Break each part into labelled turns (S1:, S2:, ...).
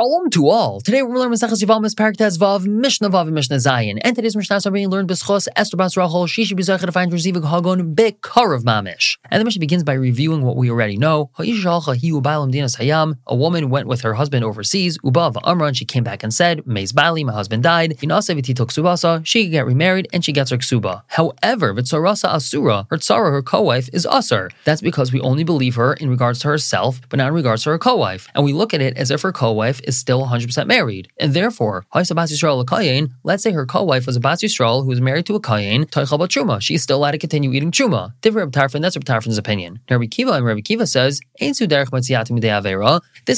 S1: Shalom to all. Today we're learning Maseches Yevamos Parak Vav Mishnah Vav and Mishnah Zayin. And today's Mishnah is being learned B'schos Esther Bas Rachel. She should be zeichet to find receiving Hagon Bekarav Mamish. And the Mishnah begins by reviewing what we already know. A woman went with her husband overseas. Uba Amran. She came back and said, "Meis Bali, my husband died. Inaseviti took subasa. She could get remarried and she gets her ksuba. However, V'tzarasa Asura, her tzara, her co-wife, is usher. That's because we only believe her in regards to herself, but not in regards to her co-wife. And we look at it as if her co-wife is still 100% married. And therefore, let's say her co-wife was a Bas Yisrael who was married to a Kayin, Truma. She's still allowed to continue eating Truma. Different Tarfon, that's Reb Tarfon's opinion. Rabbi Kiva and Rabbi Kiva says, this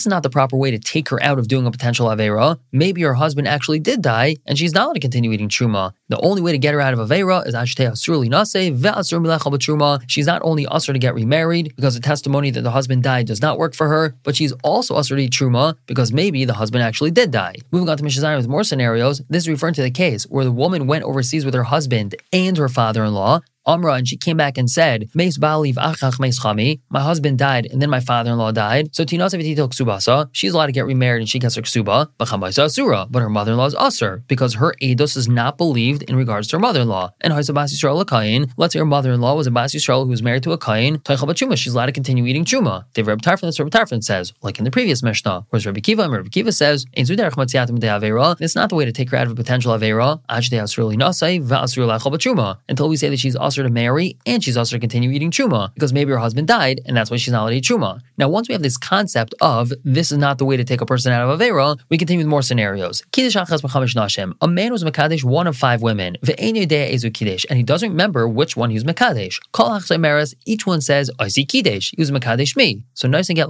S1: is not the proper way to take her out of doing a potential Avera. Maybe her husband actually did die, and she's not allowed to continue eating Truma. The only way to get her out of Avera is Ashtei Asur Nase, Ve'asur Milechal Truma. She's not only usher to get remarried because the testimony that the husband died does not work for her, but she's also usher to eat Truma because maybe the husband actually did die. Moving on to Mishnah with more scenarios, this is referring to the case where the woman went overseas with her husband and her father-in-law, Amra, and she came back and said, my husband died and then my father-in-law died. So she's allowed to get remarried and she gets her Ksuba, but her mother-in-law is Asur, because her Eidos is not believed in regards to her mother-in-law. And Kain, let's say her mother-in-law was a Bas Yisrael who was married to a Kain, she's allowed to continue eating Chuma. Dev Reb Tarfon, that's Reb says, like in the previous Mishnah. Whereas Rabbi Kiva, and Kiva says, it's not the way to take her out of a potential Avera, until we say that she's Asur to marry and she's also to continue eating truma because maybe her husband died and that's why she's not allowed to eat truma. Now, once we have this concept of this is not the way to take a person out of Avera, we continue with more scenarios. A man was Makadish one of five women, and he doesn't remember which one he was Makadish. Each one says, I see Kiddush, he was Makadish me. So nice and get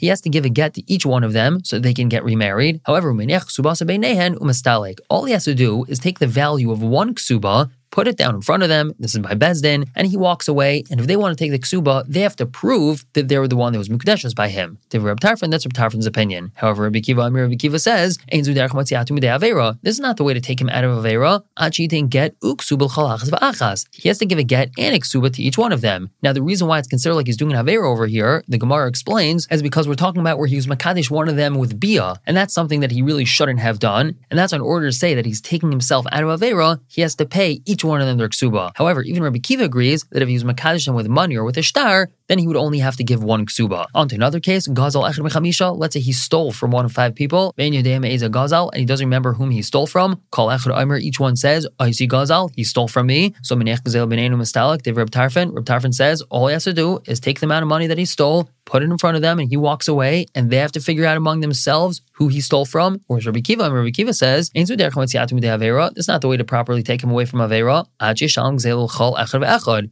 S1: he has to give a get to each one of them so they can get remarried. However, all he has to do is take the value of one ksuba put it down in front of them. This is by Bezdin, and he walks away. And if they want to take the ksuba, they have to prove that they were the one that was mukdeshus by him. To Tarfon, that's Reb Tarfon's opinion. However, Rabbi Kiva Amir Rabbi Kiva says, This is not the way to take him out of Avera. Achi didn't get uksubal chalachas va'achas. He has to give a get and a ksuba to each one of them. Now, the reason why it's considered like he's doing an Avera over here, the Gemara explains, is because we're talking about where he was makadish one of them with bia, and that's something that he really shouldn't have done. And that's in order to say that he's taking himself out of Avera, he has to pay each one of them their ksuba. However, even Rabbi Kiva agrees that if was makadosh them with money or with a star, then he would only have to give one ksuba. On to another case, Gazal Echad Mechamisha, let's say he stole from one of five people, Ben Yodem is a Gazal, and he doesn't remember whom he stole from. Call Echad Omer, each one says, oh, I see Gazal, he stole from me. So Menech Gazel Benenu Mistalik, Dev Reb Tarfon, Reb Tarfon says, all he has to do is take the amount of money that he stole, put it in front of them, and he walks away, and they have to figure out among themselves who he stole from. Whereas Rabbi Kiva, and Rabbi Kiva says, That's not the way to properly take him away from Avera.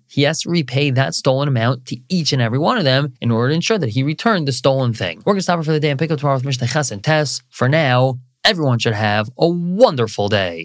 S1: He has to repay that stolen amount to each and every one of them in order to ensure that he returned the stolen thing. We're going to stop it for the day and pick up tomorrow with Mishnah Ches and Tess. For now, everyone should have a wonderful day.